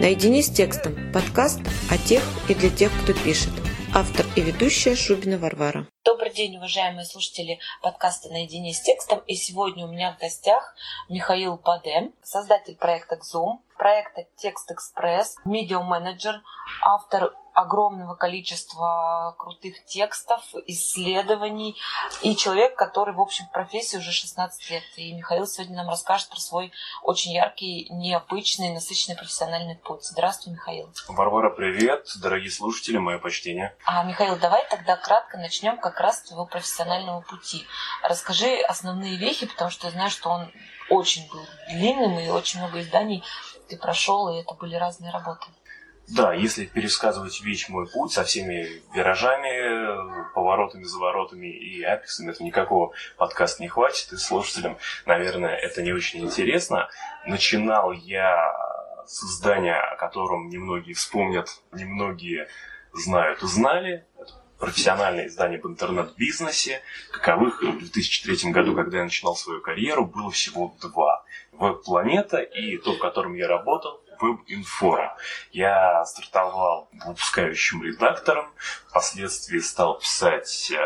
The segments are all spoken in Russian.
Наедине с текстом. Подкаст о тех и для тех, кто пишет. Автор и ведущая Шубина Варвара. Добрый день, уважаемые слушатели подкаста «Наедине с текстом». И сегодня у меня в гостях Михаил Падем, создатель проекта Zoom, проекта Текст Экспресс, медиа-менеджер, автор огромного количества крутых текстов, исследований и человек, который, в общем, в профессии уже 16 лет. И Михаил сегодня нам расскажет про свой очень яркий, необычный, насыщенный профессиональный путь. Здравствуй, Михаил. Варвара, привет. Дорогие слушатели, мое почтение. А, Михаил, давай тогда кратко начнем как раз с твоего профессионального пути. Расскажи основные вехи, потому что я знаю, что он очень был длинным и очень много изданий ты прошел, и это были разные работы. Да, если пересказывать весь мой путь со всеми виражами, поворотами, заворотами и апексами, то никакого подкаста не хватит, и слушателям, наверное, это не очень интересно. Начинал я с издания, о котором немногие вспомнят, немногие знают и знали. Это профессиональное издание в интернет-бизнесе. Каковых в 2003 году, когда я начинал свою карьеру, было всего два. Веб-планета и то, в котором я работал, веб-информ. Я стартовал выпускающим редактором, впоследствии стал писать э,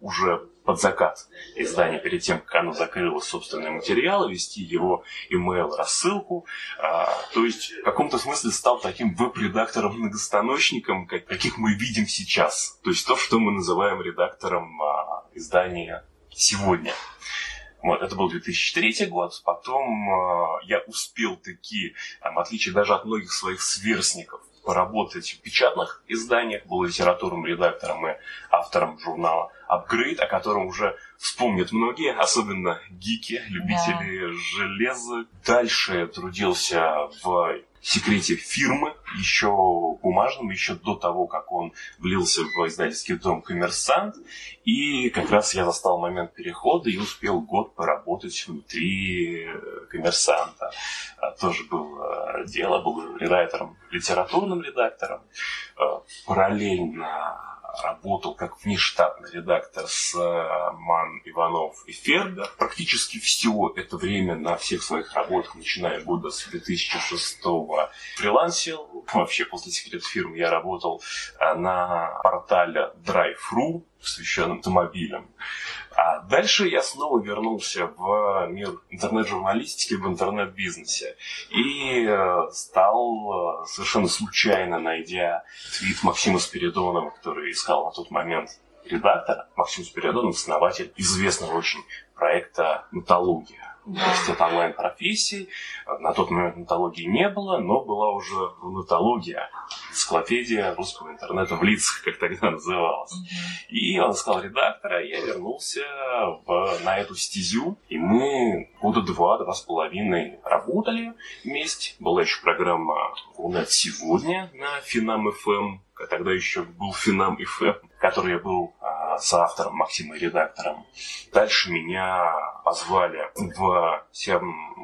уже под закат издания перед тем, как оно закрыло собственные материалы, вести его email рассылку. А, то есть в каком-то смысле стал таким веб-редактором-многостаночником, как, каких мы видим сейчас. То есть то, что мы называем редактором а, издания сегодня. Вот, это был 2003 год. Потом э, я успел таки, там, в отличие даже от многих своих сверстников, поработать в печатных изданиях, был литературным редактором и автором журнала Upgrade, о котором уже вспомнят многие, особенно гики, любители да. железа. Дальше трудился в секрете фирмы, еще бумажном, еще до того, как он влился в издательский дом «Коммерсант». И как раз я застал момент перехода и успел год поработать внутри э, «Коммерсанта». А, тоже было дело, был редактором, литературным редактором. А, параллельно работал как внештатный редактор с э, Ман, Иванов и Ферга. Практически все это время на всех своих работах, начиная года с 2006 фрилансил. Вообще, после секрет фирм я работал э, на портале Drive.ru, посвященном автомобилям. А дальше я снова вернулся в мир интернет-журналистики, в интернет-бизнесе. И э, стал э, совершенно случайно, найдя твит Максима Спиридонова, который искал на тот момент редактора, Максим Спиридонов, основатель известного очень проекта «Металлургия». Это онлайн-профессии. На тот момент нотологии не было, но была уже нотология, энциклопедия русского интернета в лицах, как тогда называлась. И он искал редактора, я вернулся в, на эту стезю, и мы года два, два с половиной работали вместе. Была еще программа «Рунет сегодня» на Финам FM, тогда еще был Финам FM, который я был соавтором Максимом и редактором. Дальше меня позвали в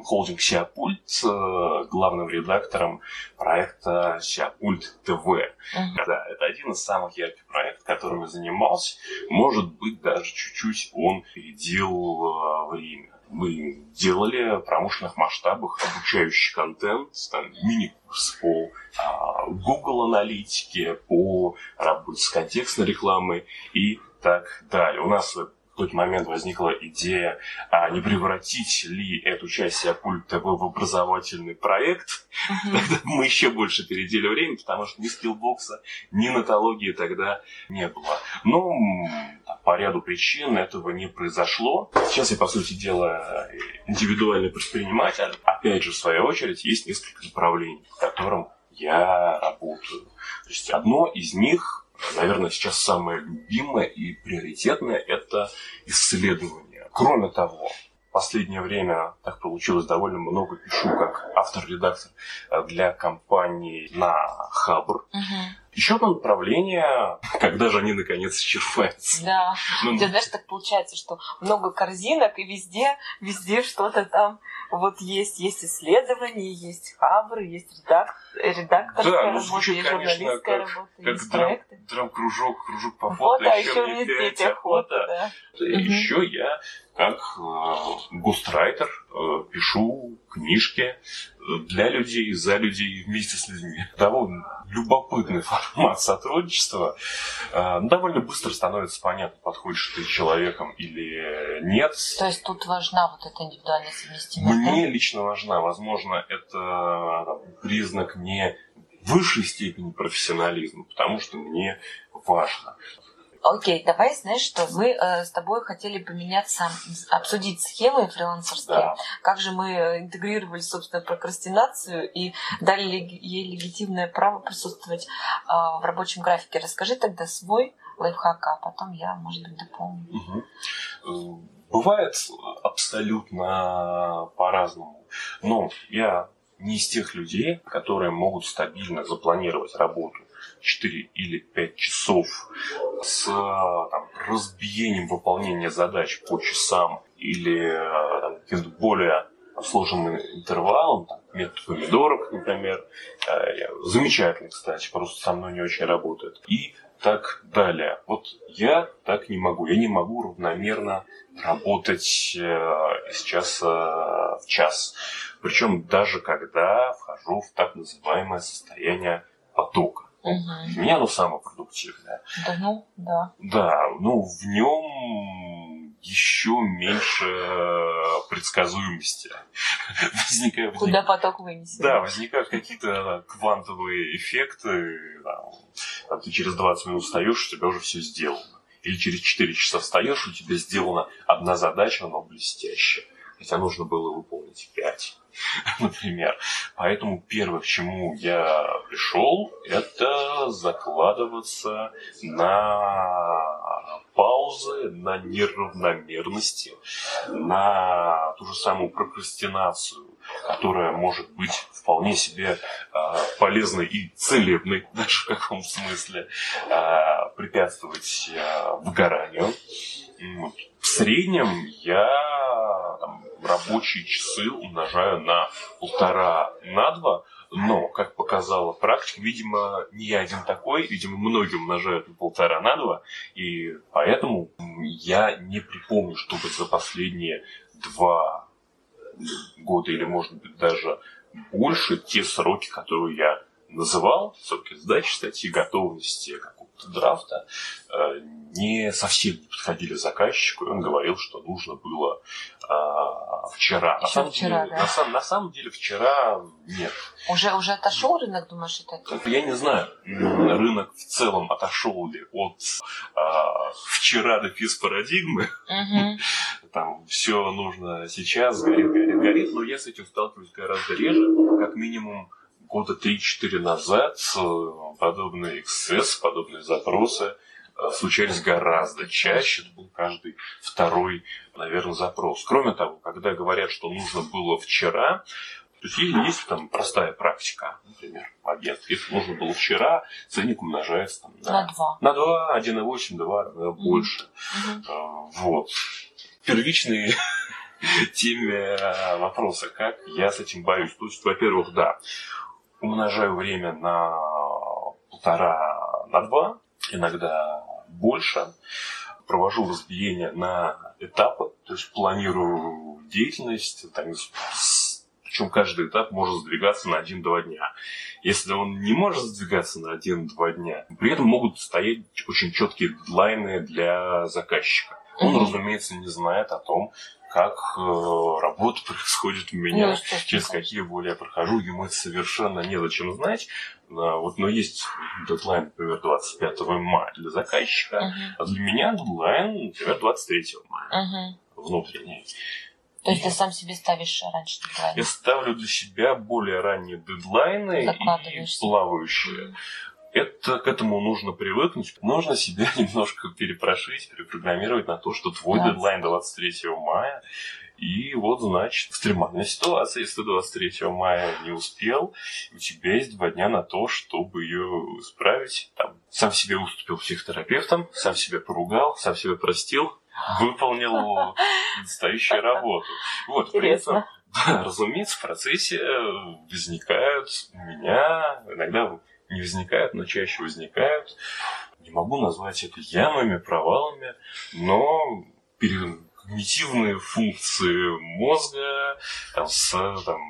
холдинг SeoPult с э, главным редактором проекта SeoPult TV. Uh-huh. Да, это один из самых ярких проектов, которым я занимался. Может быть, даже чуть-чуть он опередил э, время мы делали в промышленных масштабах обучающий контент, там, мини-курс по а, Google аналитике, по работе с контекстной рекламой и так далее. У нас в тот момент возникла идея, а не превратить ли эту часть Сиапульт ТВ в образовательный проект. Uh-huh. Тогда мы еще больше передели время, потому что ни скиллбокса, ни нотологии тогда не было. Но по ряду причин этого не произошло. Сейчас я, по сути дела, индивидуальный предприниматель. Опять же, в свою очередь, есть несколько направлений, в котором я работаю. То есть одно из них наверное, сейчас самое любимое и приоритетное – это исследование. Кроме того, в последнее время так получилось довольно много пишу как автор-редактор для компаний на Хабр. Угу. Еще одно направление, когда же они наконец исчерпаются. Да. Ну, Ты знаешь, так получается, что много корзинок, и везде, везде что-то там вот есть. Есть исследования, есть хабры, есть редак... редакторская да, ну, работа, есть журналистская как, работа, как есть драм, проекты. драм-кружок, кружок по фото, фото, а еще, мне пять, охота. Да. Еще я как э, густрайтер пишу книжки для людей, за людей, вместе с людьми. Довольно любопытный формат сотрудничества. Э, довольно быстро становится понятно, подходишь ты человеком или нет. То есть тут важна вот эта индивидуальная совместимость? Мне лично важна. Возможно, это признак не высшей степени профессионализма, потому что мне важно. Окей, давай, знаешь что, мы э, с тобой хотели поменяться, обсудить схемы фрилансерские, да. как же мы э, интегрировали, собственно, прокрастинацию и дали ей легитимное право присутствовать э, в рабочем графике. Расскажи тогда свой лайфхак, а потом я, может быть, дополню. Угу. Бывает абсолютно по-разному. Но я не из тех людей, которые могут стабильно запланировать работу 4 или 5 часов с там, разбиением выполнения задач по часам или там, каким-то более сложным интервалом, там, метод помидорок, например, э, замечательный, кстати, просто со мной не очень работает, и так далее. Вот я так не могу, я не могу равномерно работать э, из часа в час. Причем даже когда вхожу в так называемое состояние потока. Угу. Для меня оно самое продуктивное. Да, ну, да. Да, ну, в нем еще меньше предсказуемости. возникает, Куда поток вынесет. Да, возникают какие-то квантовые эффекты. Там, ты через 20 минут встаешь, у тебя уже все сделано. Или через 4 часа встаешь, у тебя сделана одна задача, но блестящая. Хотя нужно было выполнить 5. например. Поэтому первое, к чему я пришел, это закладываться на паузы, на неравномерности, на ту же самую прокрастинацию, которая может быть вполне себе э, полезной и целебной, даже в каком смысле, э, препятствовать э, выгоранию. В среднем я там, рабочие часы умножаю на полтора, на два, но, как показала практика, видимо, не я один такой, видимо, многие умножают на полтора, на два, и поэтому я не припомню, чтобы за последние два года или, может быть, даже больше те сроки, которые я называл, сроки сдачи статьи готовности драфта, э, не совсем не подходили заказчику, и он говорил, что нужно было а, вчера. на самом вчера, деле, да? на, сам, на самом деле вчера нет. Уже, уже отошел рынок, думаешь, это? Я не знаю, рынок в целом отошел ли от а, вчера до физ парадигмы. Угу. Там все нужно сейчас, горит, горит, горит, но я с этим сталкиваюсь гораздо реже, как минимум года 3-4 назад э, подобные эксцесс, подобные запросы Э, случались гораздо чаще, это был каждый второй, наверное, запрос. Кроме того, когда говорят, что нужно было вчера, то есть есть там простая практика, например, агент. Если нужно было вчера, ценник умножается там, на, на 2. На 2, 1,8, 2, mm-hmm. больше. Mm-hmm. Вот. Первичные теме вопроса, как я с этим борюсь. То есть, во-первых, да, умножаю время на полтора, на два, иногда больше. Провожу разбиение на этапы, то есть планирую деятельность, там, причем каждый этап может сдвигаться на 1-2 дня. Если он не может сдвигаться на 1-2 дня, при этом могут стоять очень четкие дедлайны для заказчика. Он, mm-hmm. разумеется, не знает о том, как э, работа происходит у меня, ну, через какие боли я прохожу. Ему это совершенно незачем знать. А, вот, но есть дедлайн, например, 25 мая для заказчика, uh-huh. а для меня дедлайн, например, 23 мая. Uh-huh. Внутренний. То есть ты сам себе ставишь раньше дедлайн? Я ставлю для себя более ранние дедлайны и плавающие. Это, к этому нужно привыкнуть. Нужно себя немножко перепрошить, перепрограммировать на то, что твой да. дедлайн 23 мая. И вот, значит, экстремальная ситуация. Если ты 23 мая не успел, у тебя есть два дня на то, чтобы ее исправить. Там, сам себе уступил психотерапевтом, сам себя поругал, сам себя простил, выполнил недостающую работу. Вот, Интересно. при этом, да, разумеется, в процессе возникают у меня иногда не возникают, но чаще возникают. Не могу назвать это ямами, провалами, но когнитивные функции мозга тебя с там,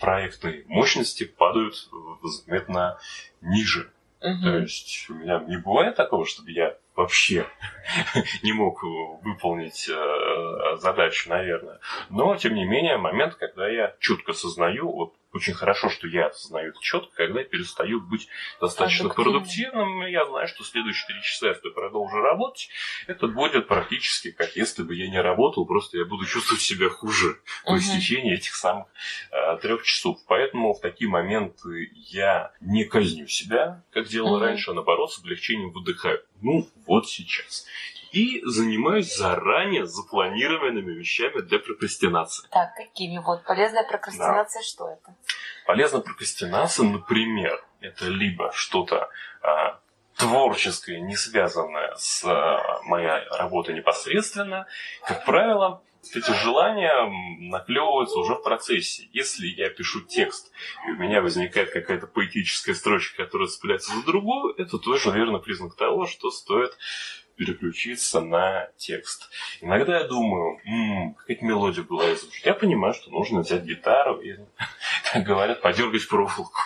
проектной мощности падают заметно ниже. Мгм. То есть у меня не бывает такого, чтобы я вообще не мог выполнить э, задачу, наверное. Но, тем не менее, момент, когда я четко сознаю, вот очень хорошо, что я осознаю это четко, когда я перестаю быть достаточно Продуктивным. и я знаю, что следующие три часа, если я продолжу работать, это будет практически как если бы я не работал, просто я буду чувствовать себя хуже по Мгм. истечении этих самых э, трех часов. Поэтому в такие моменты я не казню себя, как делал Мгм. раньше, а наоборот с облегчением выдыхаю. Ну, вот сейчас. И занимаюсь заранее запланированными вещами для прокрастинации. Так, какими? Вот полезная прокрастинация, что это? Полезна прокрастинация, например, это либо что-то а, творческое, не связанное с а, моей работой непосредственно. Как правило, эти желания наклевываются уже в процессе. Если я пишу текст, и у меня возникает какая-то поэтическая строчка, которая цепляется за другую, это тоже верный признак того, что стоит переключиться на текст. Иногда я думаю, м, какая-то мелодия была звучит. Я понимаю, что нужно взять гитару и, как говорят, подергать проволоку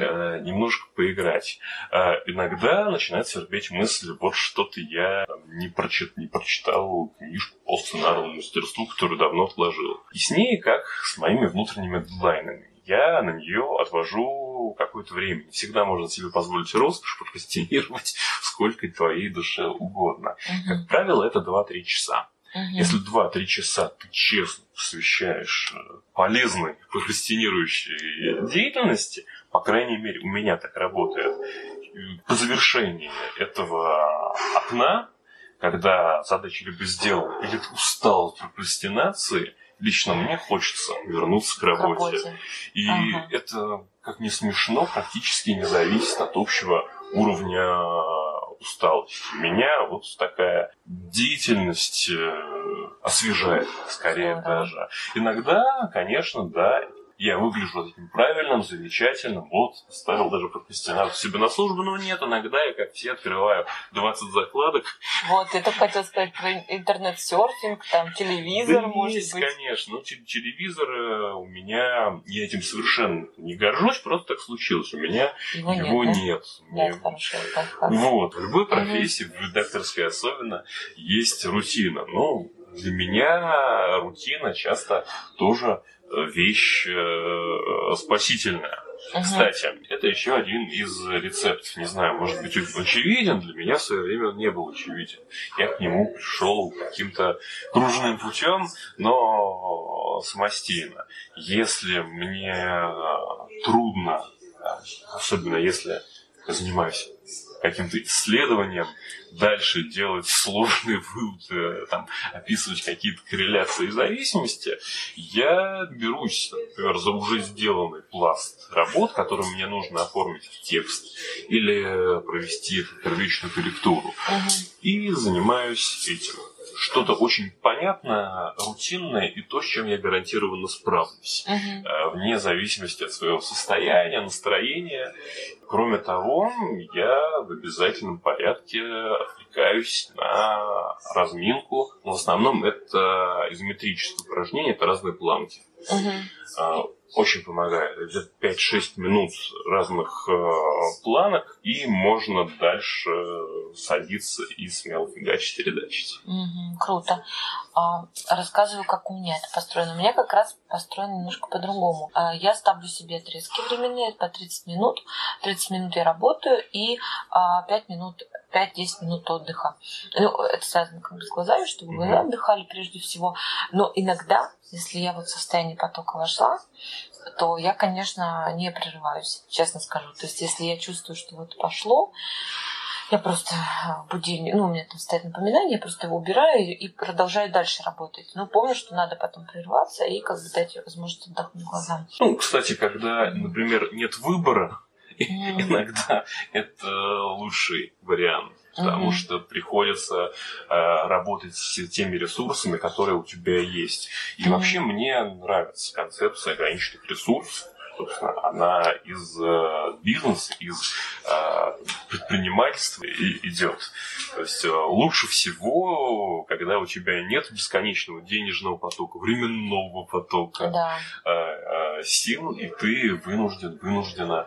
э, немножко поиграть. Э, иногда начинает свербеть мысль, вот что-то я не, прочит, не прочитал книжку по сценарному мастерству, которую давно отложил. И с ней, как с моими внутренними дедлайнами. Я на нее отвожу какое-то время. Не всегда можно себе позволить роскошь прокрастинировать сколько твоей душе угодно. Мгм. Как правило, это 2-3 часа. Мгм. Если 2-3 часа ты честно посвящаешь э, полезной прокрастинирующей деятельности, по крайней мере, у меня так работает, по завершении этого окна, когда задача либо сделана, или ты устал от прокрастинации, лично мне хочется вернуться к К работе. работе. И Ага. это, как не смешно, практически не зависит от общего уровня усталости. Меня вот такая деятельность э, освежает, скорее Здорово. даже. Иногда, конечно, да, я выгляжу таким правильным, замечательным. Вот, ставил даже прокрастинацию себе на службу, но нет, иногда я, как все, открываю 20 закладок. Вот, я только хотела сказать про интернет-серфинг, там, телевизор, Да может есть, быть. конечно. Ну, те- телевизор э, у меня, я этим совершенно не горжусь, просто так случилось. У меня Его нет, его нет. Нет, Мне- хорошо. лайфхак. Вот, в любой профессии, в редакторской особенно, есть рутина. Но для меня рутина часто тоже э, вещь э, спасительная. Мгм. Кстати, это еще один из рецептов. Не знаю, может быть, он очевиден. Для меня в свое время он не был очевиден. Я к нему пришел каким-то кружным путем, но самостийно. Если мне э, трудно, э, особенно если занимаюсь каким-то исследованием, дальше делать сложные выводы, там, описывать какие-то корреляции и зависимости, я берусь, например, за уже сделанный пласт работ, который мне нужно оформить в текст или провести первичную корректуру, Мгм. и занимаюсь этим. Что-то очень понятное, рутинное и то, с чем я гарантированно справлюсь э, вне зависимости от своего состояния, настроения. Кроме того, я в обязательном порядке отвлекаюсь на разминку. Но в основном это изометрические упражнения, это разные планки. Мгм. Очень помогает. Где-то 5-6 минут разных э, планок, и можно дальше садиться и смело фигачить и редачить. Мгм, Круто. А, Рассказываю, как у меня это построено. У меня как раз построено немножко по-другому. А, Я ставлю себе отрезки временные по 30 минут. 30 минут я работаю и а, 5 минут 5-10 минут отдыха. Ну, это связано как бы с глазами, чтобы глаза отдыхали прежде всего. Но иногда, если я вот в состояние потока вошла, то я, конечно, не прерываюсь, честно скажу. То есть, если я чувствую, что вот пошло, я просто будильник, ну, у меня там стоит напоминание, я просто его убираю и, и продолжаю дальше работать. Но помню, что надо потом прерваться и как бы дать возможность отдохнуть глазам. Ну, кстати, когда, например, нет выбора, Иногда это лучший вариант. Потому что приходится э, работать с теми ресурсами, которые у тебя есть. И вообще мне нравится концепция ограниченных ресурсов. Собственно, она из э, бизнеса, из э, предпринимательства и- идет. То есть э, лучше всего когда у тебя нет бесконечного денежного потока, временного потока, Да. э, э, сил, и ты вынужден, вынуждена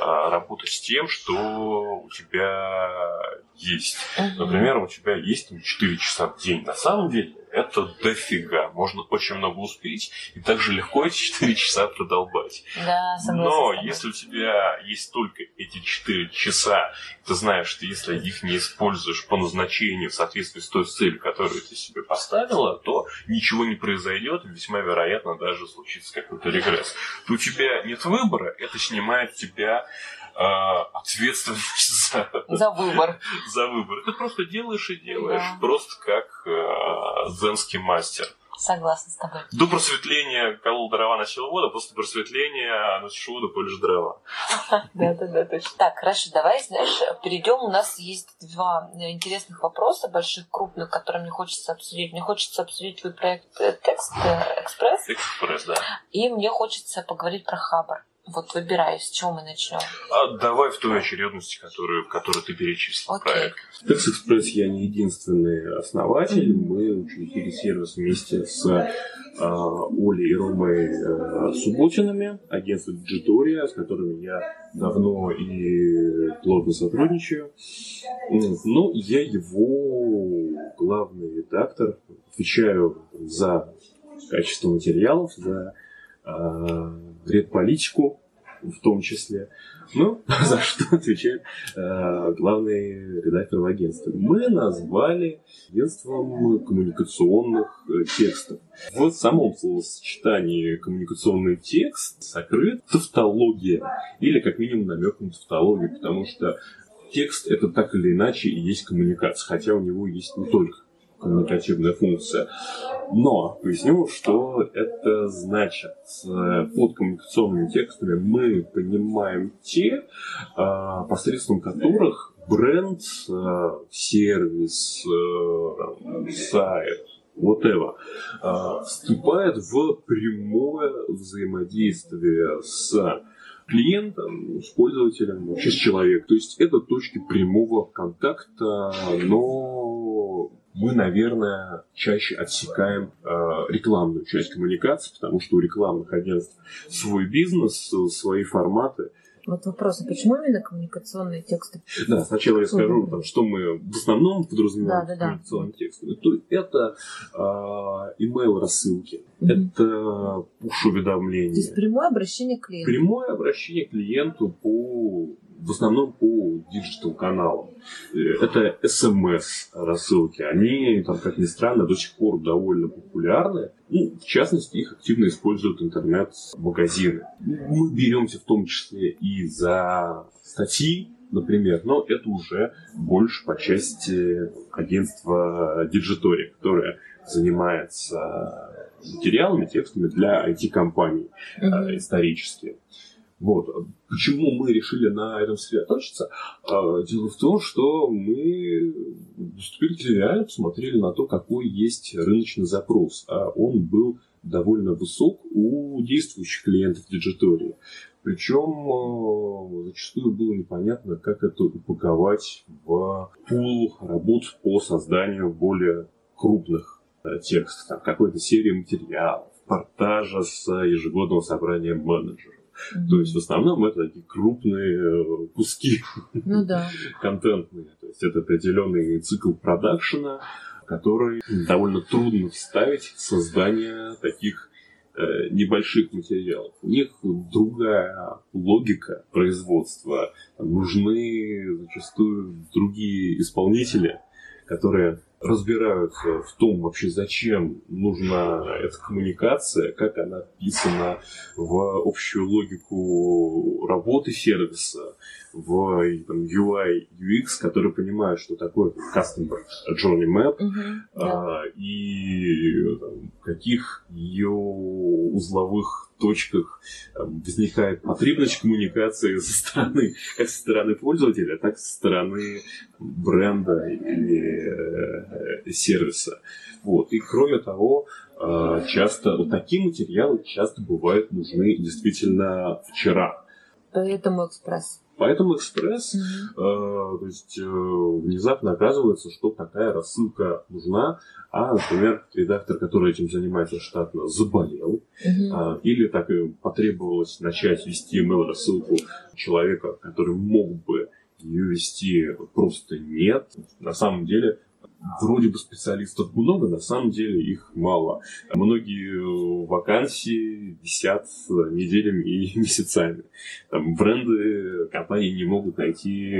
работать с тем, что у тебя есть. Например, у тебя есть там, 4 часа в день. На самом деле это дофига. Можно очень много успеть и также легко эти 4 часа продолбать. Да, согласна. Но если у тебя есть только эти 4 часа, ты знаешь, что если их не используешь по назначению в соответствии с той целью, которую ты себе поставила, то ничего не произойдет, весьма вероятно даже случится какой-то регресс. То у тебя нет выбора, это снимает тебя ответственность за, За выбор. за выбор. Ты просто делаешь и делаешь, Да. просто как э, зенский мастер. Согласна с тобой. До просветления колол дрова, носил воду, после просветления носишь воду, полишь дрова. Да, да, да, точно. Так, хорошо, давай, знаешь, перейдем. У нас есть два э, интересных вопроса, больших, крупных, которые мне хочется обсудить. Мне хочется обсудить твой проект э, Текст э, Экспресс, Экспресс, да. и мне хочется поговорить про Хабар. Вот выбираю, с чего мы начнем. А давай в той очередности, которую, в которой ты перечислил Окей. проект. Текс Экспресс я не единственный основатель. Мы учредили сервис вместе с э, Олей и Ромой э, Субботинами, агентство Диgiтория, с которыми я давно и плотно сотрудничаю. Ну, я его главный редактор, отвечаю за качество материалов, за э, редполитику в том числе. Ну, за что отвечает э, главный редактор в агентстве. Мы назвали агентством коммуникационных э, текстов. В самом словосочетании коммуникационный текст сокрыт тавтология, или как минимум намек на тавтологию, потому что текст это так или иначе и есть коммуникация, хотя у него есть не только коммуникативная функция. Но поясню, что это значит. Под коммуникационными текстами мы понимаем те, а, посредством которых бренд, э, сервис, э, сайт, whatever, а, вступает в прямое взаимодействие с клиентом, с пользователем, вообще с человеком. То есть это точки прямого контакта, но мы, наверное, чаще отсекаем э, рекламную часть коммуникации, потому что у рекламных агентств свой бизнес, свои форматы. Вот вопрос, а почему именно коммуникационные тексты? Да, сначала я скажу, там, что мы в основном подразумеваем Да, да, под да. коммуникационными текстами. То это э, email рассылки, Мгм. это push-уведомления. То есть прямое обращение к клиенту. Прямое обращение к клиенту по в основном по digital каналам. Э, Это смс рассылки. Они, там, как ни странно, до сих пор довольно популярны. Ну, в частности, их активно используют интернет-магазины. Мы беремся в том числе и за статьи, например, но это уже больше по части агентства Digitory, которое занимается материалами, текстами для IT-компаний Мгм. э, исторически. Вот. Почему мы решили на этом сосредоточиться? А, Дело в том, что мы выступили телереально, посмотрели на то, какой есть рыночный запрос. А он был довольно высок у действующих клиентов Диджитории. Причем э, зачастую было непонятно, как это упаковать в пул работ по созданию более крупных э, текстов, какой-то серии материалов, портажа с ежегодного собрания менеджеров. Мгм. То есть в основном это такие крупные э, куски Ну да. контентные. То есть это определенный цикл продакшена, который довольно трудно вставить в создание таких э, небольших материалов. У них другая логика производства. Там нужны зачастую другие исполнители, которые разбираются в том вообще, зачем нужна эта коммуникация, как она вписана в общую логику работы сервиса, в там, UI, UX, которые понимают, что такое Customer Journey Map. Да. а, и там, каких ее узловых точках возникает потребность коммуникации со стороны, как со стороны пользователя, так со стороны бренда или э, сервиса. Вот. И кроме того, э, часто вот такие материалы часто бывают нужны действительно вчера. Поэтому экспресс. Поэтому экспресс, mm-hmm. э, то есть э, внезапно оказывается, что такая рассылка нужна, а, например, редактор, который этим занимается штатно, заболел, mm-hmm. э, или так и потребовалось начать вести email рассылку человека, который мог бы ее вести, просто нет. На самом деле вроде бы специалистов много, на самом деле их мало. Многие э, вакансии висят неделями и месяцами. Там бренды, компании не могут найти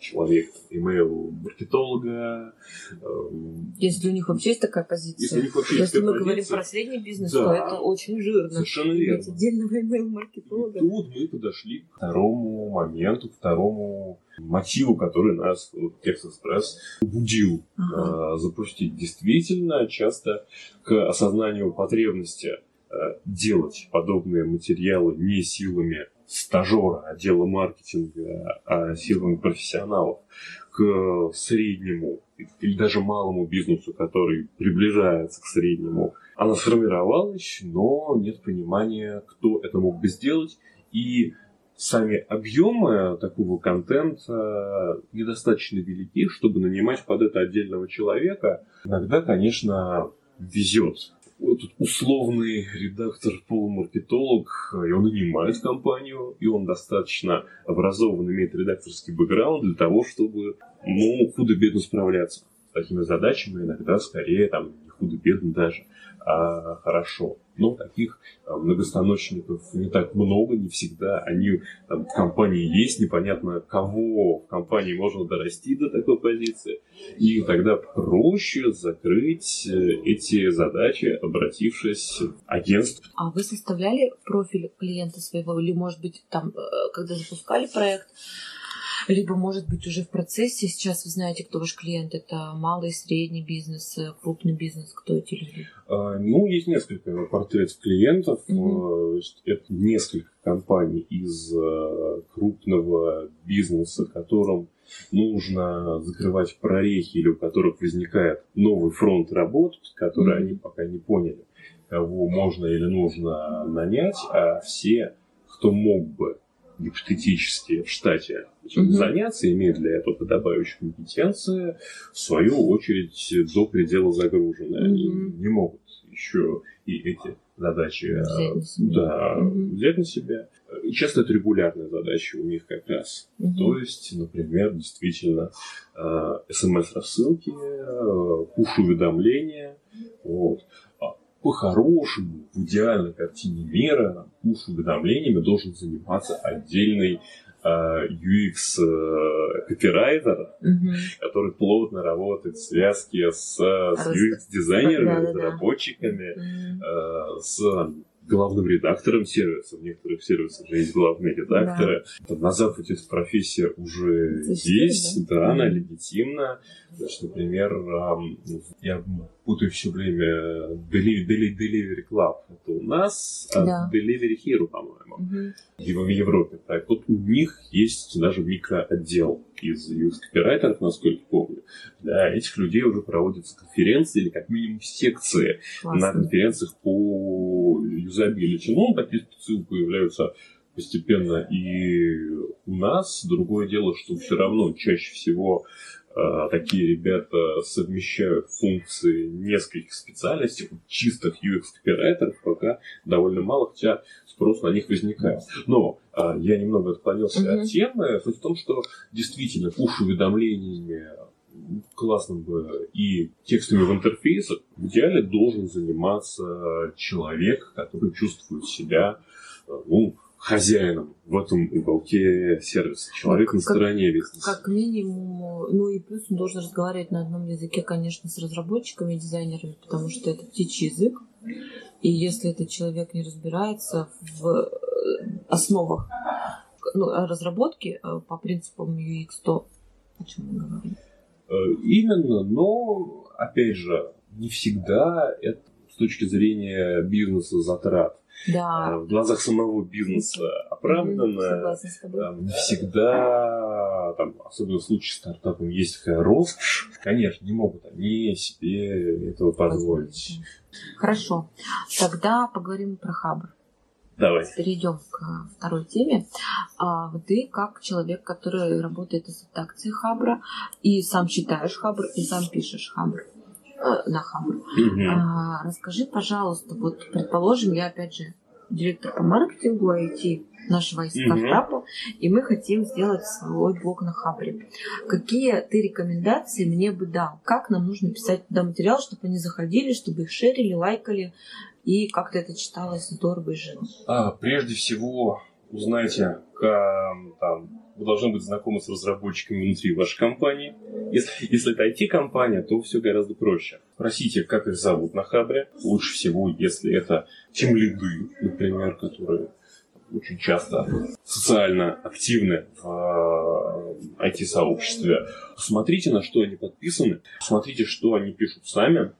человека, email-маркетолога. Эм, если у них вообще есть такая позиция. Если, у них вообще Если мы позиция, говорим про средний бизнес, да, то это очень жирно. Совершенно верно. отдельного email-маркетолога. И тут мы подошли к второму моменту, второму мотиву, который нас вот, Текст-экспресс будил ага. Э, запустить. Действительно, часто к осознанию потребности э, делать подобные материалы не силами стажера отдела маркетинга, а силами профессионалов к среднему или даже малому бизнесу, который приближается к среднему, она сформировалась, но нет понимания, кто это мог бы сделать. И сами объемы такого контента недостаточно велики, чтобы нанимать под это отдельного человека. Иногда, конечно, везет. Вот условный редактор, полумаркетолог, и он нанимает компанию, и он достаточно образован, имеет редакторский бэкграунд для того, чтобы, ну, худо-бедно справляться с такими задачами, иногда скорее, там, худо-бедно даже, а хорошо. Но таких а, многостаночников не так много, не всегда. Они там, в компании есть, непонятно кого в компании можно дорасти до такой позиции. И тогда проще закрыть э, эти задачи, обратившись в агентство. А вы составляли профиль клиента своего? Или, может быть, там, э, когда запускали проект, либо, может быть, уже в процессе. Сейчас вы знаете, кто ваш клиент. Это малый, средний бизнес, э, крупный бизнес. Кто эти люди? А, ну, есть несколько портретов клиентов. Угу. Это несколько компаний из э, крупного бизнеса, которым нужно закрывать прорехи или у которых возникает новый фронт работ, который mm-hmm. они пока не поняли, кого можно или нужно нанять, а все, кто мог бы гипотетически в штате mm-hmm. заняться, имея для этого подобающие компетенции, в свою очередь до предела загружены. Они не могут еще и эти задачи взять да, mm-hmm. взять на себя. И часто это регулярные задачи у них как раз. Mm-hmm. То есть, например, действительно смс-рассылки, пуш-уведомления. Вот по-хорошему, в идеальной картине мира, пуш-уведомлениями должен заниматься отдельный UX э, копирайтер, угу. который плотно работает в связке с, с UX-дизайнерами, разработчиками, угу. с главным редактором сервиса. В некоторых сервисах уже есть главные редакторы. Да. На Западе эта профессия уже есть, да, да она легитимна. Значит, например, я путаю все время Delivery, Delivery Club. Это у нас, а да. Delivery Hero, по-моему, угу. в Европе. Так вот, у них есть даже микроотдел из UX-копирайтеров, насколько помню. Для этих людей уже проводятся конференции или как минимум секции Классно. на конференциях по юзабилити. Ну, такие спецы появляются постепенно и у нас. Другое дело, что все равно чаще всего такие ребята совмещают функции нескольких специальностей, чистых UX-копирайтеров пока довольно мало, хотя спрос на них возникает. Но а, я немного отклонился mm-hmm. от темы. Суть в том, что действительно пуш-уведомлениями классным бы и текстами в интерфейсах в идеале должен заниматься человек, который чувствует себя ну, хозяином в этом уголке сервиса. Человек как, на стороне бизнеса. Как минимум, ну и плюс он должен разговаривать на одном языке, конечно, с разработчиками и дизайнерами, потому что это птичий язык. И если этот человек не разбирается в э, основах ну, разработки э, по принципам UX, то о чем мы говорим? Э, именно, но, опять же, не всегда это с точки зрения бизнеса затрат. Да. В глазах самого бизнеса оправданно. Mm-hmm. Всегда, там, особенно в случае с стартапом, есть такая роскошь. Конечно, не могут они себе этого позволить. Хорошо. Тогда поговорим про Хабр. Давай. Перейдем к второй теме. А, ты как человек, который работает из редакции Хабра и сам читаешь Хабр и сам пишешь Хабр э, на Хабр. Мгм. А, расскажи, пожалуйста, вот предположим, я опять же директор по маркетингу IT нашего стартапа, и мы хотим сделать свой блог на Хабре. Какие ты рекомендации мне бы дал? Как нам нужно писать туда материал, чтобы они заходили, чтобы их шерили, лайкали, и как-то это читалось здорово и живо? А, прежде всего, узнайте, там, вы должны быть знакомы с разработчиками внутри вашей компании. Если, если это IT-компания, то все гораздо проще. Спросите, как их зовут на Хабре. Лучше всего, если это тимлиды, например, которые очень часто социально активны в э, IT-сообществе. Посмотрите, на что они подписаны, посмотрите, что они пишут сами,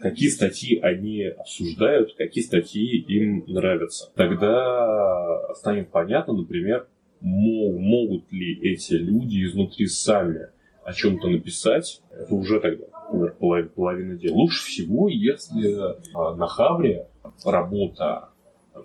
какие статьи они обсуждают, какие статьи им нравятся. Тогда станет понятно, например, мо- могут ли эти люди изнутри сами о чем-то написать. Это уже тогда, например, половина, половина дела. Лучше всего, если а, на Хабре работа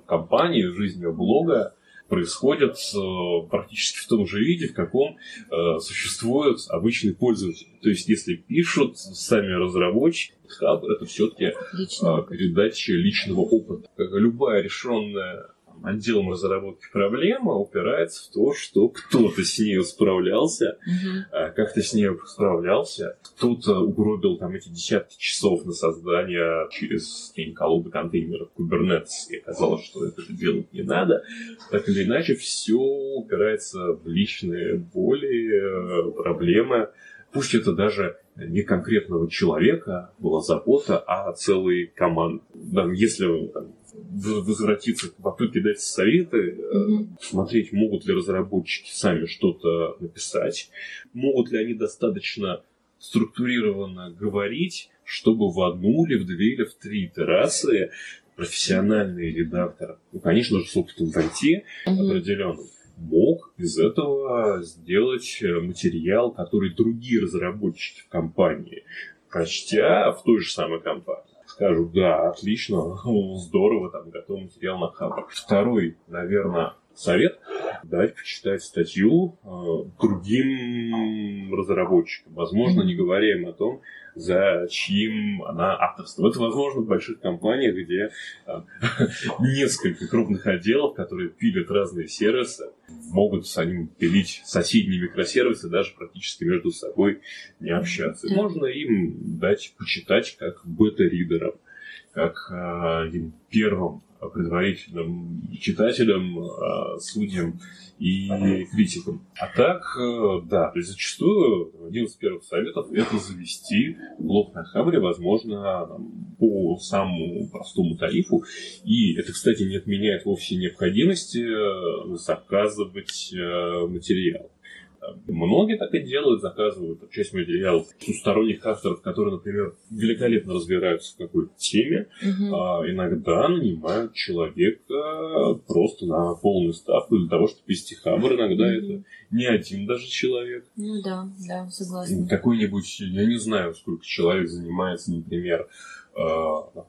компании, жизнь ее блога происходит э, практически в том же виде, в каком э, существует обычный пользователь. То есть, если пишут сами разработчики, хаб это все-таки Лично. а, передача личного опыта. Любая решенная отделом разработки проблема упирается в то, что кто-то с ней справлялся, Мгм. а, как-то с ней справлялся, кто-то угробил там эти десятки часов на создание через колоды контейнеров Kubernetes, и оказалось, что это делать не надо. Так или иначе, все упирается в личные боли, э, проблемы. Пусть это даже не конкретного человека была забота, а целой команды. Да, если там, возвратиться к попытке дать советы, Мгм. смотреть, могут ли разработчики сами что-то написать, могут ли они достаточно структурированно говорить, чтобы в одну или в две или в три итерации профессиональный редактор, ну, конечно же, с опытом в IT Мгм. определенным, мог из этого сделать э, материал, который другие разработчики в компании, прочтя в той же самой компании, скажут, да, отлично, здорово, там, готов материал на хабр. Второй, наверное, совет дать почитать статью э, другим разработчикам, возможно, не говоря им о том, за чьим она авторство. Это возможно в больших компаниях, где э, несколько крупных отделов, которые пилят разные сервисы, могут с ним пилить соседние микросервисы, даже практически между собой не общаться. Можно им дать почитать как бета-ридерам, как э, первым предварительным читателям, э, судьям и критикам. А так, э, да, то есть зачастую один из первых советов это завести блог на Хабре, возможно, по самому простому тарифу. И это, кстати, не отменяет вовсе необходимости заказывать материал. Э, Многие так и делают, заказывают часть материалов у сторонних авторов, которые, например, великолепно разбираются в какой-то теме, Мгм. а иногда нанимают человека просто на полную ставку для того, чтобы вести хабр. Иногда Мгм. это не один даже человек. Ну да, да, согласна. Какой-нибудь, я не знаю, сколько человек занимается, например, э, там,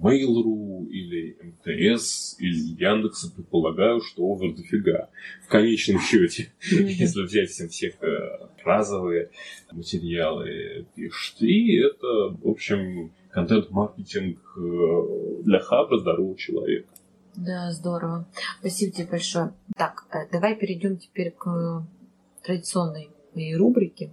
Mail.ru или МТС или Яндекса, предполагаю, что овер дофига. В конечном счете, если взять всем всех э, разовые материалы пишут. И это, в общем, контент-маркетинг э, для хабра здорового человека. Да, здорово. Спасибо тебе большое. Так, э, давай перейдем теперь к традиционной моей рубрике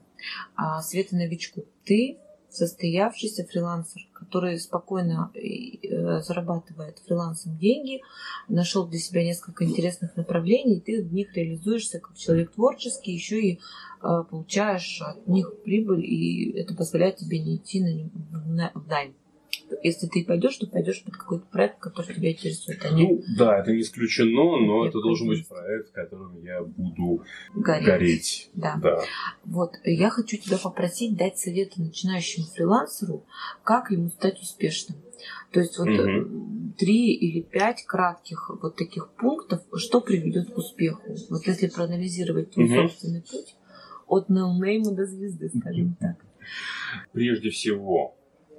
а, «Света новичку». Ты состоявшийся фрилансер, который спокойно э, зарабатывает фрилансом деньги, нашел для себя несколько интересных направлений, и ты в них реализуешься как человек творческий, еще и э, получаешь от них прибыль, и это позволяет тебе не идти на- в найм. Если ты пойдешь, то пойдешь под какой-то проект, который тебя интересует, а Ну, да, это не исключено, но Я это должен быть проект, которым я буду гореть. гореть. Да. Да. Вот, я хочу тебя попросить дать советы начинающему фрилансеру, как ему стать успешным. То есть вот э, три или пять кратких вот таких пунктов, что приведет к успеху. Вот если проанализировать твой Мгм. собственный путь от ноунейма до звезды, скажем так. Прежде всего,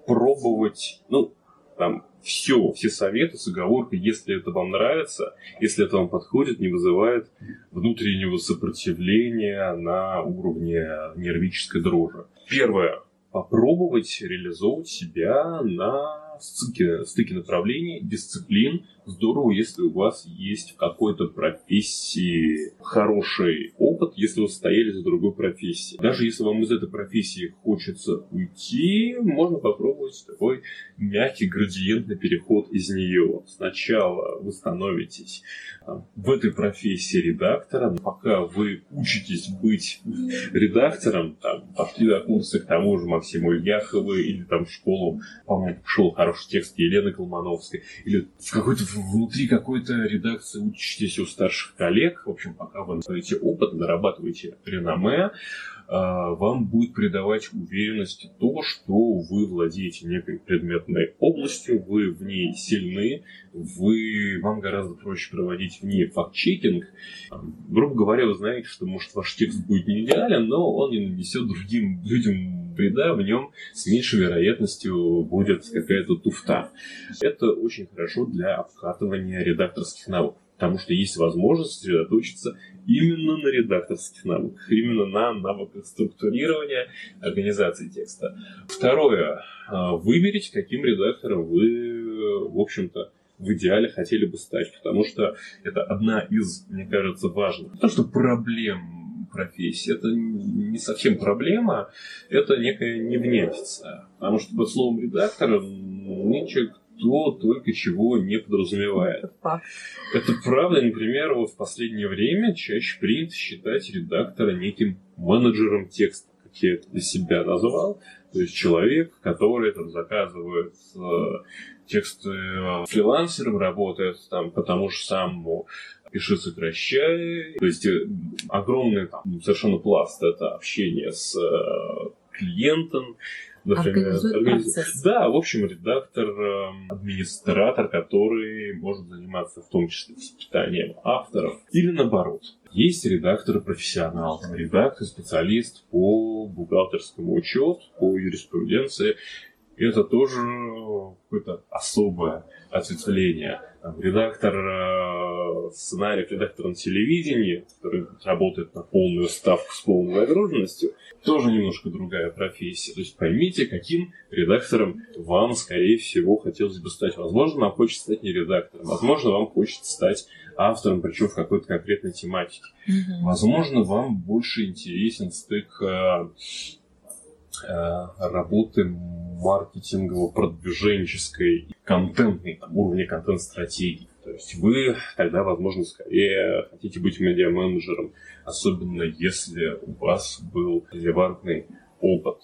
пробовать, ну, Там все, все советы с оговоркой, если это вам нравится, если это вам подходит, не вызывает внутреннего сопротивления на уровне нервической дрожи. Первое. Попробовать реализовывать себя на стыке, стыке направлений, дисциплин, здорово, если у вас есть в какой-то профессии хороший опыт, если вы состояли за другой профессией. Даже если вам из этой профессии хочется уйти, можно попробовать такой мягкий градиентный переход из нее. Сначала вы становитесь в этой профессии редактором, пока вы учитесь быть редактором, там, пошли на курсы к тому же Максиму Ильяхову или там в школу, по-моему, шел хороший текст Елены Колмановской, или в какой-то внутри какой-то редакции учитесь у старших коллег, в общем, пока вы набираете опыт, нарабатываете реноме, вам будет придавать уверенность то, что вы владеете некой предметной областью, вы в ней сильны, вы, вам гораздо проще проводить в ней факт-чекинг. Грубо говоря, вы знаете, что, может, ваш текст будет не идеален, но он не нанесет другим людям вреда, в нем с меньшей вероятностью будет какая-то туфта. Это очень хорошо для обкатывания редакторских навыков потому что есть возможность сосредоточиться именно на редакторских навыках, именно на навыках структурирования организации текста. Второе. А, выберите, каким редактором вы, в общем-то, в идеале хотели бы стать, потому что это одна из, мне кажется, важных, то что проблем профессии, это не совсем проблема, это некая невнятица. Потому что под словом редактор нынче то только чего не подразумевает. Это правда, например, вот в последнее время чаще принято считать редактора неким менеджером текста, как я это для себя назвал. То есть человек, который там заказывает э, тексты э, фрилансером, работает там по тому же самому пиши, сокращай. То есть э, огромный там, совершенно пласт это общение с э, клиентом, например, организует Да, в общем, редактор, эм, администратор, который может заниматься в том числе воспитанием авторов. Или наоборот. Есть редактор-профессионал, редактор, специалист по бухгалтерскому учету, по юриспруденции. Это тоже какое-то особое ответвление. Редактор э, сценариев, редактор на телевидении, который работает на полную ставку с полной загруженностью, тоже немножко другая профессия. То есть поймите, каким редактором вам, скорее всего, хотелось бы стать. Возможно, вам хочется стать не редактором, возможно, вам хочется стать автором, причем в какой-то конкретной тематике. Mm-hmm. Возможно, вам больше интересен стык э, э, работы маркетингово-продвиженческой, контентной, там, уровня контент-стратегии. То есть вы тогда, возможно, скорее хотите быть медиа-менеджером, особенно если у вас был релевантный опыт.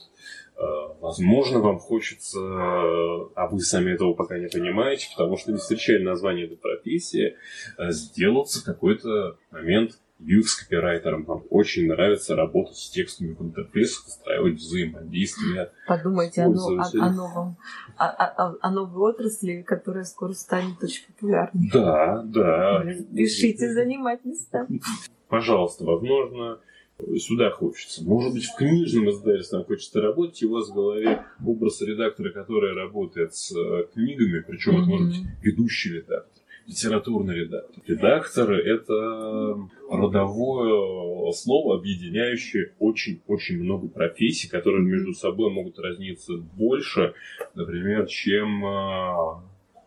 Э, возможно, вам хочется, а вы сами этого пока не понимаете, потому что не встречали название этой профессии, э, сделаться какой-то момент UX-копирайтером. Вам очень нравится работать с текстами в интерфейсах, устраивать взаимодействие. Подумайте о, о, о новом, о, о, о новой отрасли, которая скоро станет очень популярной. Да, да. Пишите занимать места. Пожалуйста, возможно, сюда хочется. Может быть, в книжном издательстве нам хочется работать, и у вас в голове образ редактора, который работает с э, книгами, причем mm-hmm. это может быть ведущий редактор литературный редактор. Редактор – это родовое слово, объединяющее очень-очень много профессий, которые между собой могут разниться больше, например, чем а,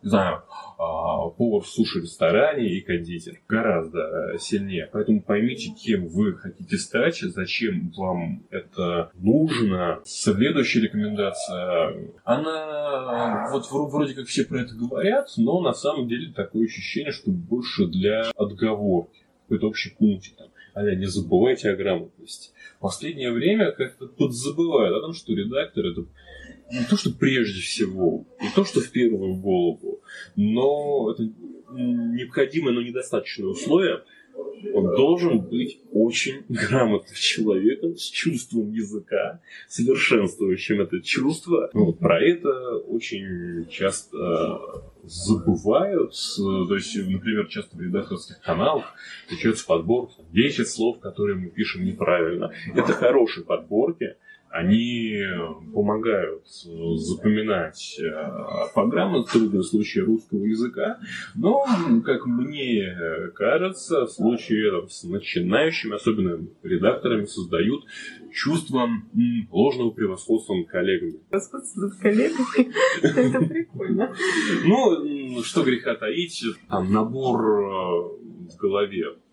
не знаю, а, повар в суши-ресторане и кондитер. Гораздо сильнее. Поэтому поймите, кем вы хотите стать, зачем вам это нужно. Следующая рекомендация, она вот вроде как все про это говорят, но на самом деле такое ощущение, что больше для отговорки. Какой-то общий пунктик там. А не забывайте о грамотности. В последнее время как-то подзабывают о том, что редактор это не то, что прежде всего, не то, что в первую голову, но это необходимое, но недостаточное условие. Он должен быть очень грамотным человеком, с чувством языка, совершенствующим это чувство. Ну, про это очень часто забывают. То есть, например, часто в редакторских каналах встречаются подборки 10 слов, которые мы пишем неправильно. Это хорошие подборки, они помогают запоминать программы трудные случаи русского языка, но, как мне кажется, в случае с начинающими, особенно редакторами, создают чувство ложного превосходства над коллегами. Превосходство над коллегами? Это прикольно. Ну, что греха таить, там набор в голове Э,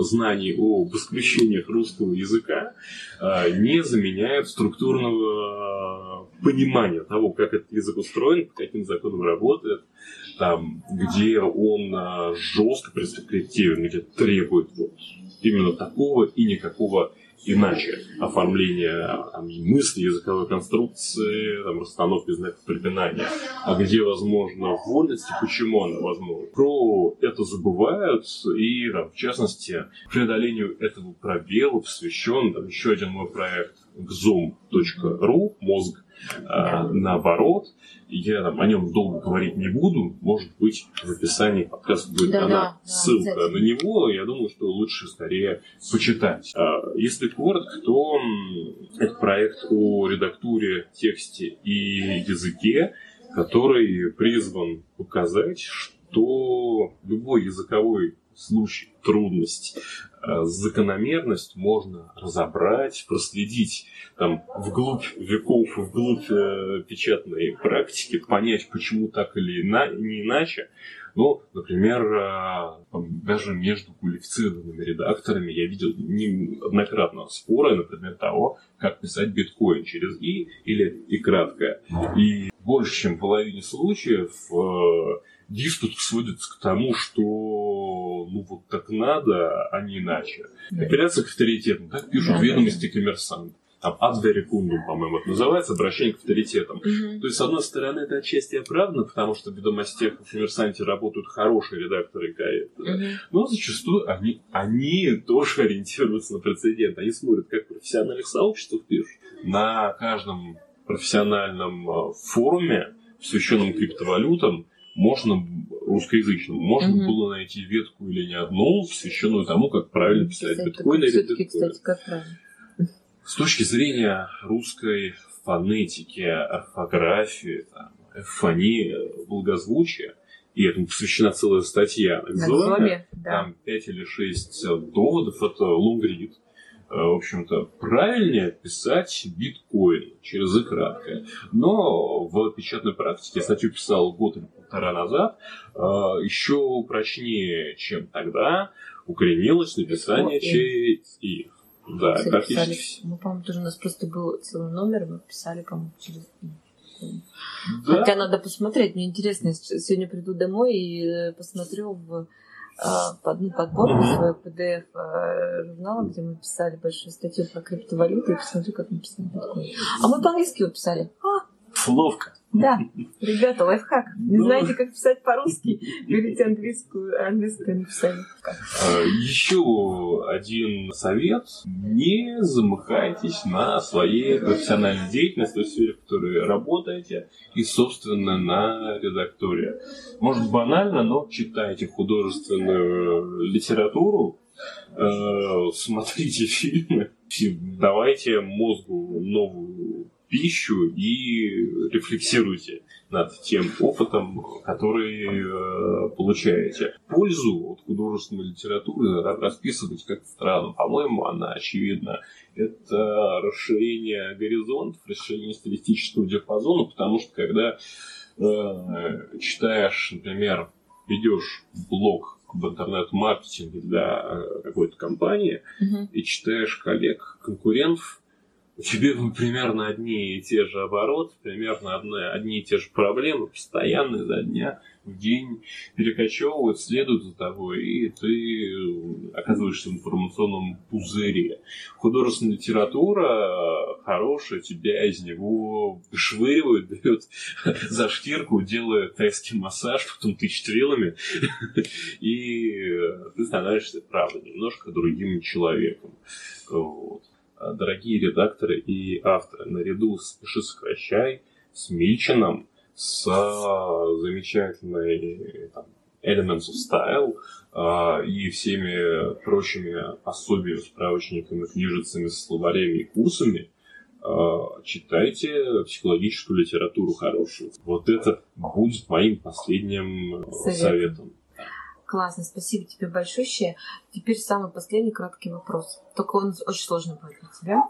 знаний об исключениях русского языка э, не заменяют структурного понимания того, как этот язык устроен, по каким законам работает, там, где он э, жестко прескриптивен, где требует вот именно такого и никакого иначе оформление там, мысли, языковой конструкции, там, расстановки знаков препинания, а где возможно вольность и почему она возможна. Про это забывают, и там, в частности, преодолению этого пробела посвящен там, еще один мой проект zoom.ru, мозг, а, наоборот, я там, о нем долго говорить не буду. Может быть, в описании подкаста будет да, она, да, ссылка да, на него. Я думаю, что лучше скорее почитать. А, если коротко, то это проект о редактуре, тексте и языке, который призван показать, что любой языковой случай, трудность, э, закономерность можно разобрать, проследить там, вглубь веков, вглубь э, печатной практики, понять, почему так или ина- не иначе. Ну, например, э, даже между квалифицированными редакторами я видел неоднократно споры, например, того, как писать биткоин через «и» или «и» краткое. И больше, чем в половине случаев э, диспут сводится к тому, что ну вот так надо, а не иначе. Апелляция к авторитетам, так пишут ведомости коммерсант. Там адверикундум, по-моему, это называется, обращение к авторитетам. Мгм. То есть, с одной стороны, это отчасти оправдано, потому что в ведомостях в коммерсанте работают хорошие редакторы корректоры. Мгм. Но зачастую они, они тоже ориентируются на прецедент. Они смотрят, как в профессиональных сообществах пишут. На каждом профессиональном э, форуме, посвященном криптовалютам, можно русскоязычному, можно Мгм. было найти ветку или не одну, посвященную тому, как правильно писать биткоин или биткоин. кстати, как правильно. С точки зрения русской фонетики, орфографии, там, эвфонии, благозвучия, и этому посвящена целая статья на Экзоме, Зоме, да. там 5 или 6 доводов, это лонгрид. Э, В общем-то, правильнее писать биткоин через и краткое. Но в печатной практике, я статью писал год или полтора назад, э, еще прочнее, чем тогда, укоренилось написание через и. Да, Писали, практически писали. Мы, по-моему, тоже у нас просто был целый номер, мы писали, по-моему, через... Да. Хотя надо посмотреть, мне интересно, сегодня приду домой и э, посмотрю в под- ну, подборку Мгм. свою PDF э, журнала, где мы писали большую статью про криптовалюты, и посмотрю, как мы писали биткоин. А мы по-английски его писали. А, Ловко. Да, ребята, лайфхак. Не Ну. знаете, как писать по-русски? Берите английскую, английское написание. А, Еще один совет. Не замыкайтесь на своей профессиональной деятельности, той сфере, в которой работаете, и, собственно, на редакторе. Может, банально, но читайте художественную литературу, э, смотрите фильмы, давайте мозгу новую пищу и рефлексируйте над тем опытом, который э, получаете. Пользу от художественной литературы расписывать как странно. По-моему, она очевидна. Это расширение горизонтов, расширение стилистического диапазона, потому что когда э, читаешь, например, ведешь блог об интернет-маркетинге для э, какой-то компании Мгм. и читаешь коллег, конкурентов, у тебя примерно одни и те же обороты, примерно одни, одни и те же проблемы, постоянно изо дня в день перекочевывают, следуют за тобой, и ты э, оказываешься в информационном пузыре. Художественная литература э, хорошая, тебя из него вышвыривают, берет за штирку, делает тайский массаж, потом тычет вилами, и э, ты становишься, правда, немножко другим человеком. Вот. А, Дорогие редакторы и авторы, наряду с «Пиши, сокращай», с Мильчином, с а, замечательной там, Elements of Style и всеми прочими пособиями, справочниками, книжицами, словарями и курсами, э, читайте психологическую литературу хорошую. Вот это будет моим последним э, Совет. советом. Классно, спасибо тебе большое. Теперь самый последний краткий вопрос. Только он очень сложный будет для тебя.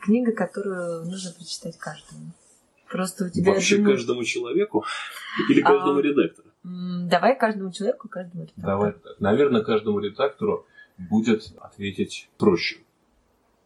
Книга, которую нужно прочитать каждому. Просто у тебя... Вообще думаю, каждому человеку или каждому А, редактору? Давай каждому человеку, каждому редактору. Давай так. Наверное, каждому редактору будет ответить проще.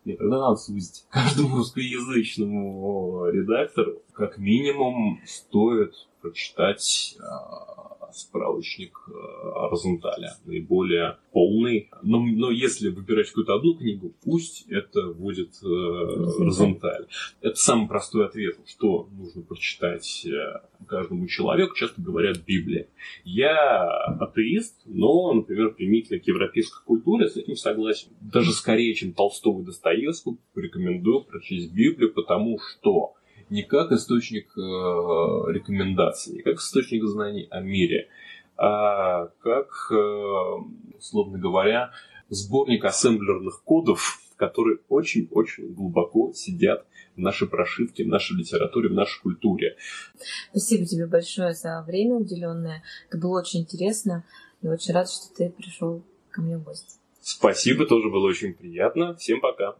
Нет, тогда надо сузить. Каждому русскоязычному редактору как минимум стоит прочитать а, справочник а, Розенталя, наиболее полный. Но, но если выбирать какую-то одну книгу, пусть это будет э, Розенталь. Это самый простой ответ, что нужно прочитать э, каждому человеку. Часто говорят Библия. Я атеист, но, например, применительно к европейской культуре с этим согласен. Даже скорее, чем Толстого и Достоевского, рекомендую прочесть Библию, потому что не как источник э, рекомендаций, не как источник знаний о мире, а как, э, условно говоря, сборник ассемблерных кодов, которые очень-очень глубоко сидят в нашей прошивке, в нашей литературе, в нашей культуре. Спасибо тебе большое за время уделенное. Это было очень интересно. И очень рад, что ты пришел ко мне в гости. Спасибо, тоже было очень приятно. Всем пока.